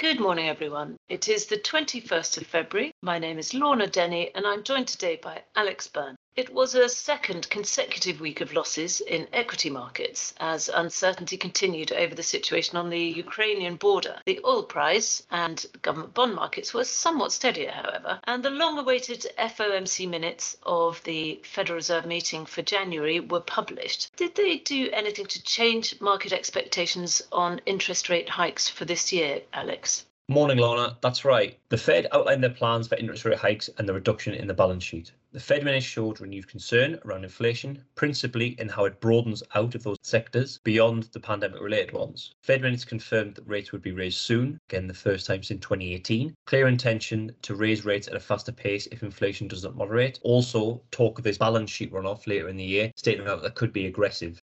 Good morning, everyone. It is the 21st of February. My name is Lorna Denny, and I'm joined today by Alex Burn. It was a second consecutive week of losses in equity markets as uncertainty continued over the situation on the Ukrainian border. The oil price and government bond markets were somewhat steadier, however, and the long awaited FOMC minutes of the Federal Reserve meeting for January were published. Did they do anything to change market expectations on interest rate hikes for this year, Alex? Morning, Lorna. That's right. The Fed outlined their plans for interest rate hikes and the reduction in the balance sheet. The Fed minutes showed renewed concern around inflation, principally in how it broadens out of those sectors beyond the pandemic related ones. Fed minutes confirmed that rates would be raised soon, again, the first time since 2018. Clear intention to raise rates at a faster pace if inflation does not moderate. Also, talk of this balance sheet runoff later in the year, stating that that could be aggressive.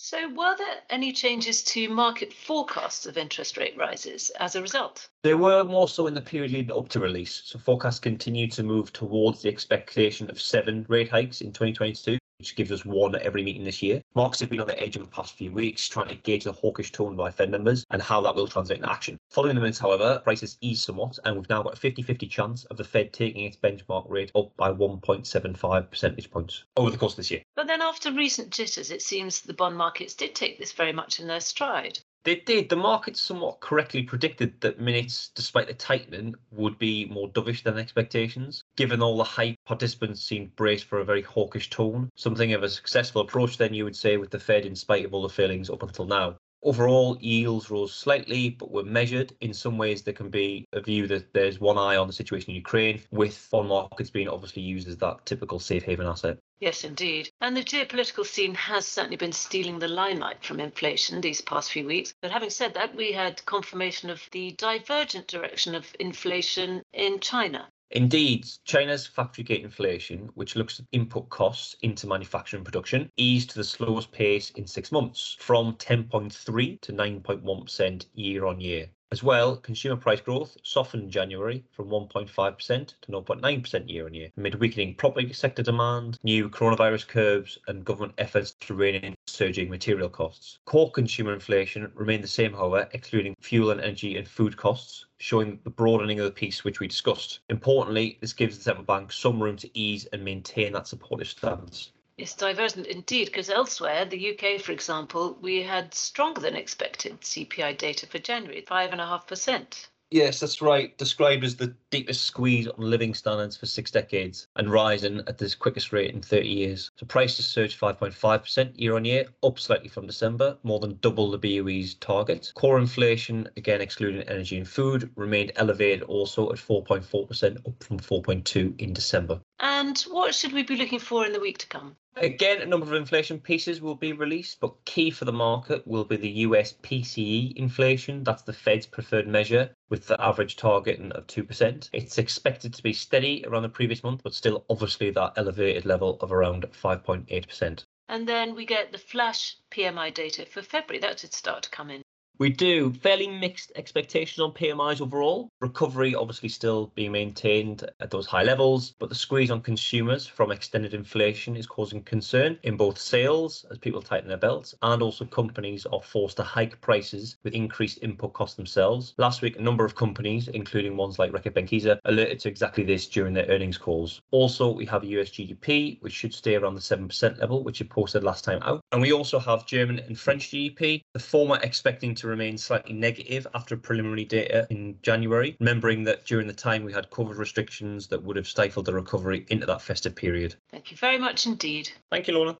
So, were there any changes to market forecasts of interest rate rises as a result? There were more so in the period leading up to release. So, forecasts continue to move towards the expectation of seven rate hikes in 2022 which gives us one at every meeting this year. Markets have been on the edge of the past few weeks, trying to gauge the hawkish tone by Fed members and how that will translate into action. Following the minutes, however, prices eased somewhat, and we've now got a 50 50 chance of the Fed taking its benchmark rate up by 1.75 percentage points over the course of this year. But then, after recent jitters, it seems the bond markets did take this very much in their stride. They did. The market somewhat correctly predicted that minutes, despite the tightening, would be more dovish than expectations. Given all the hype, participants seemed braced for a very hawkish tone. Something of a successful approach, then you would say, with the Fed, in spite of all the failings up until now. Overall, yields rose slightly, but were measured. In some ways, there can be a view that there's one eye on the situation in Ukraine, with bond markets being obviously used as that typical safe haven asset. Yes, indeed. And the geopolitical scene has certainly been stealing the limelight from inflation these past few weeks. But having said that, we had confirmation of the divergent direction of inflation in China. Indeed, China's factory gate inflation, which looks at input costs into manufacturing production, eased to the slowest pace in six months, from 10.3 to 9.1% year on year. As well, consumer price growth softened in January from 1.5% to 0.9% year on year, amid weakening property sector demand, new coronavirus curbs, and government efforts to rein in surging material costs. Core consumer inflation remained the same, however, excluding fuel and energy and food costs, showing the broadening of the piece which we discussed. Importantly, this gives the central bank some room to ease and maintain that supportive stance. It's divergent indeed, because elsewhere, the UK, for example, we had stronger than expected CPI data for January, 5.5%. Yes, that's right. Described as the deepest squeeze on living standards for six decades and rising at this quickest rate in 30 years. So prices surged 5.5% year on year, up slightly from December, more than double the BOE's target. Core inflation, again excluding energy and food, remained elevated also at 4.4%, up from 4.2 in December. And what should we be looking for in the week to come? Again, a number of inflation pieces will be released, but key for the market will be the US PCE inflation. That's the Fed's preferred measure with the average target of 2%. It's expected to be steady around the previous month, but still obviously that elevated level of around 5.8%. And then we get the flash PMI data for February. That should start to come in. We do. Fairly mixed expectations on PMIs overall. Recovery obviously still being maintained at those high levels, but the squeeze on consumers from extended inflation is causing concern in both sales as people tighten their belts and also companies are forced to hike prices with increased input costs themselves. Last week, a number of companies, including ones like Reckitt Benckiser, alerted to exactly this during their earnings calls. Also, we have US GDP, which should stay around the 7% level, which it posted last time out. And we also have German and French GDP, the former expecting to remain slightly negative after preliminary data in January, remembering that during the time we had COVID restrictions that would have stifled the recovery into that festive period. Thank you very much indeed. Thank you, Lorna.